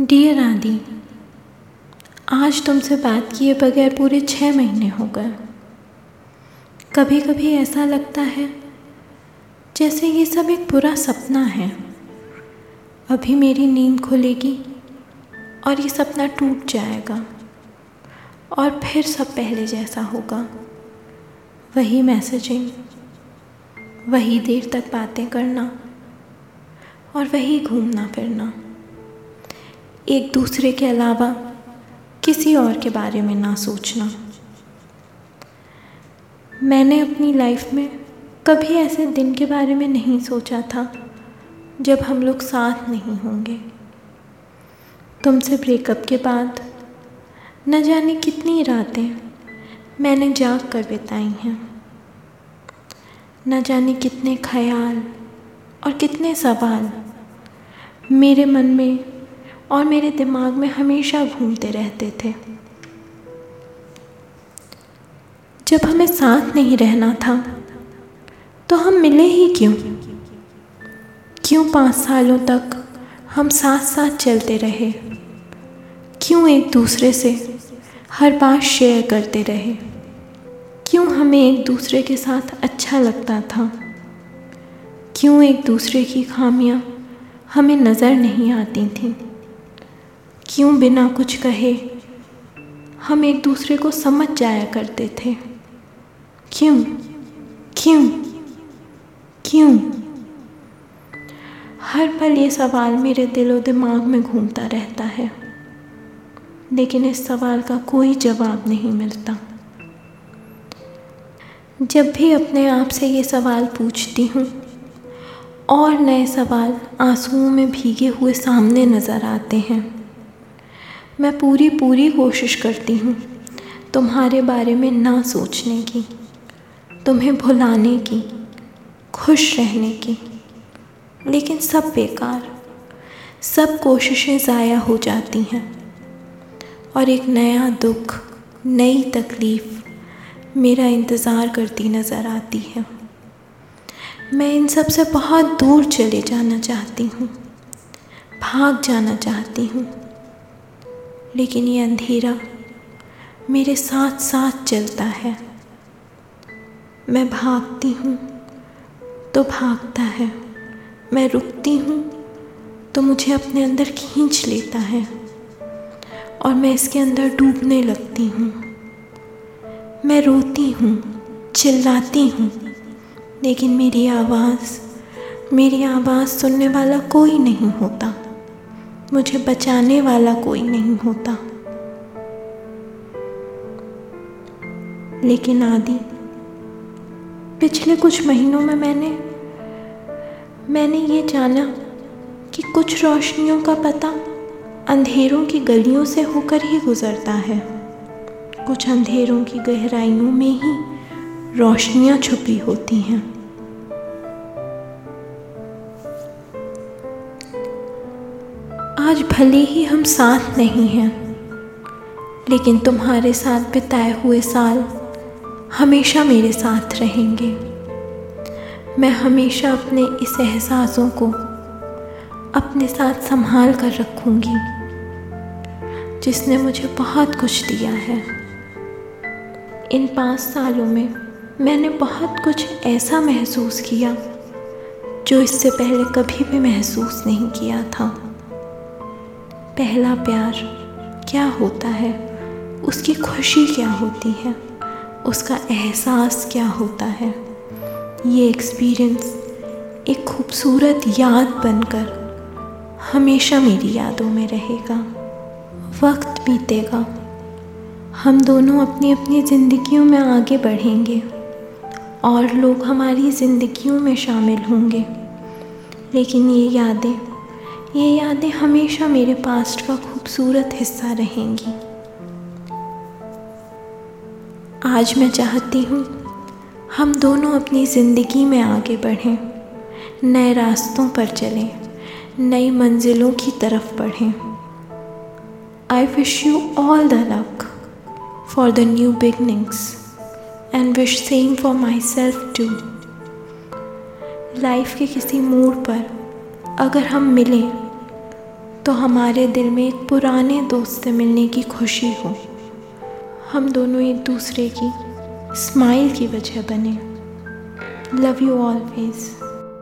Dear आदि आज तुमसे बात किए बगैर पूरे छः महीने हो गए। कभी कभी ऐसा लगता है जैसे ये सब एक बुरा सपना है। अभी मेरी नींद खुलेगी और ये सपना टूट जाएगा और फिर सब पहले जैसा होगा। वही मैसेजिंग, वही देर तक बातें करना और वही घूमना फिरना एक दूसरे के अलावा किसी और के बारे में ना सोचना। मैंने अपनी लाइफ में कभी ऐसे दिन के बारे में नहीं सोचा था जब हम लोग साथ नहीं होंगे। तुमसे ब्रेकअप के बाद न जाने कितनी रातें मैंने जाग कर बिताई हैं। न जाने कितने ख्याल और कितने सवाल मेरे मन में और मेरे दिमाग में हमेशा घूमते रहते थे। जब हमें साथ नहीं रहना था तो हम मिले ही क्यों? क्यों पाँच सालों तक हम साथ साथ चलते रहे? क्यों एक दूसरे से हर बात शेयर करते रहे? क्यों हमें एक दूसरे के साथ अच्छा लगता था? क्यों एक दूसरे की खामियाँ हमें नज़र नहीं आती थीं? क्यों बिना कुछ कहे? हम एक दूसरे को समझ जाया करते थे। क्यों? क्यों? क्यों? हर पल ये सवाल मेरे दिलो दिमाग में घूमता रहता है। लेकिन इस सवाल का कोई जवाब नहीं मिलता। जब भी अपने आप से ये सवाल पूछती हूँ, और नए सवाल आंसुओं में भीगे हुए सामने नज़र आते हैं मैं पूरी पूरी कोशिश करती हूँ तुम्हारे बारे में ना सोचने की, तुम्हें भुलाने की, खुश रहने की। लेकिन सब बेकार, सब कोशिशें ज़ाया हो जाती हैं। और एक नया दुख, नई तकलीफ़ मेरा इंतज़ार करती नज़र आती है। मैं इन सबसे बहुत दूर चले जाना चाहती हूँ, भाग जाना चाहती हूँ। लेकिन ये अंधेरा मेरे साथ साथ चलता है। मैं भागती हूँ तो भागता है। मैं रुकती हूँ तो मुझे अपने अंदर खींच लेता है। और मैं इसके अंदर डूबने लगती हूँ। मैं रोती हूँ, चिल्लाती हूँ, लेकिन मेरी आवाज़ मेरी आवाज़ सुनने वाला कोई नहीं होता। मुझे बचाने वाला कोई नहीं होता। लेकिन आदि, पिछले कुछ महीनों में मैंने मैंने ये जाना कि कुछ रोशनियों का पता अंधेरों की गलियों से होकर ही गुजरता है। कुछ अंधेरों की गहराइयों में ही रोशनियाँ छुपी होती हैं। आज भले ही हम साथ नहीं हैं, लेकिन तुम्हारे साथ बिताए हुए साल हमेशा मेरे साथ रहेंगे। मैं हमेशा अपने इस एहसासों को अपने साथ संभाल कर रखूँगी, जिसने मुझे बहुत कुछ दिया है। इन पाँच सालों में मैंने बहुत कुछ ऐसा महसूस किया, जो इससे पहले कभी भी महसूस नहीं किया था। पहला प्यार क्या होता है? उसकी खुशी क्या होती है? उसका एहसास क्या होता है? ये एक्सपीरियंस एक खूबसूरत याद बनकर हमेशा मेरी यादों में रहेगा, वक्त बीतेगा। हम दोनों अपनी अपनी ज़िंदगियों में आगे बढ़ेंगे और लोग हमारी ज़िंदगियों में शामिल होंगे। लेकिन ये यादें ये यादें हमेशा मेरे पास्ट का खूबसूरत हिस्सा रहेंगी। आज मैं चाहती हूँ, हम दोनों अपनी ज़िंदगी में आगे बढ़ें, नए रास्तों पर चलें, नई मंजिलों की तरफ़ बढ़ें। I wish you all the luck for the new beginnings and wish same for myself too life के किसी मोड़ पर अगर हम मिलें तो हमारे दिल में एक पुराने दोस्त से मिलने की खुशी हो। हम दोनों एक दूसरे की स्माइल की वजह बने। Love you always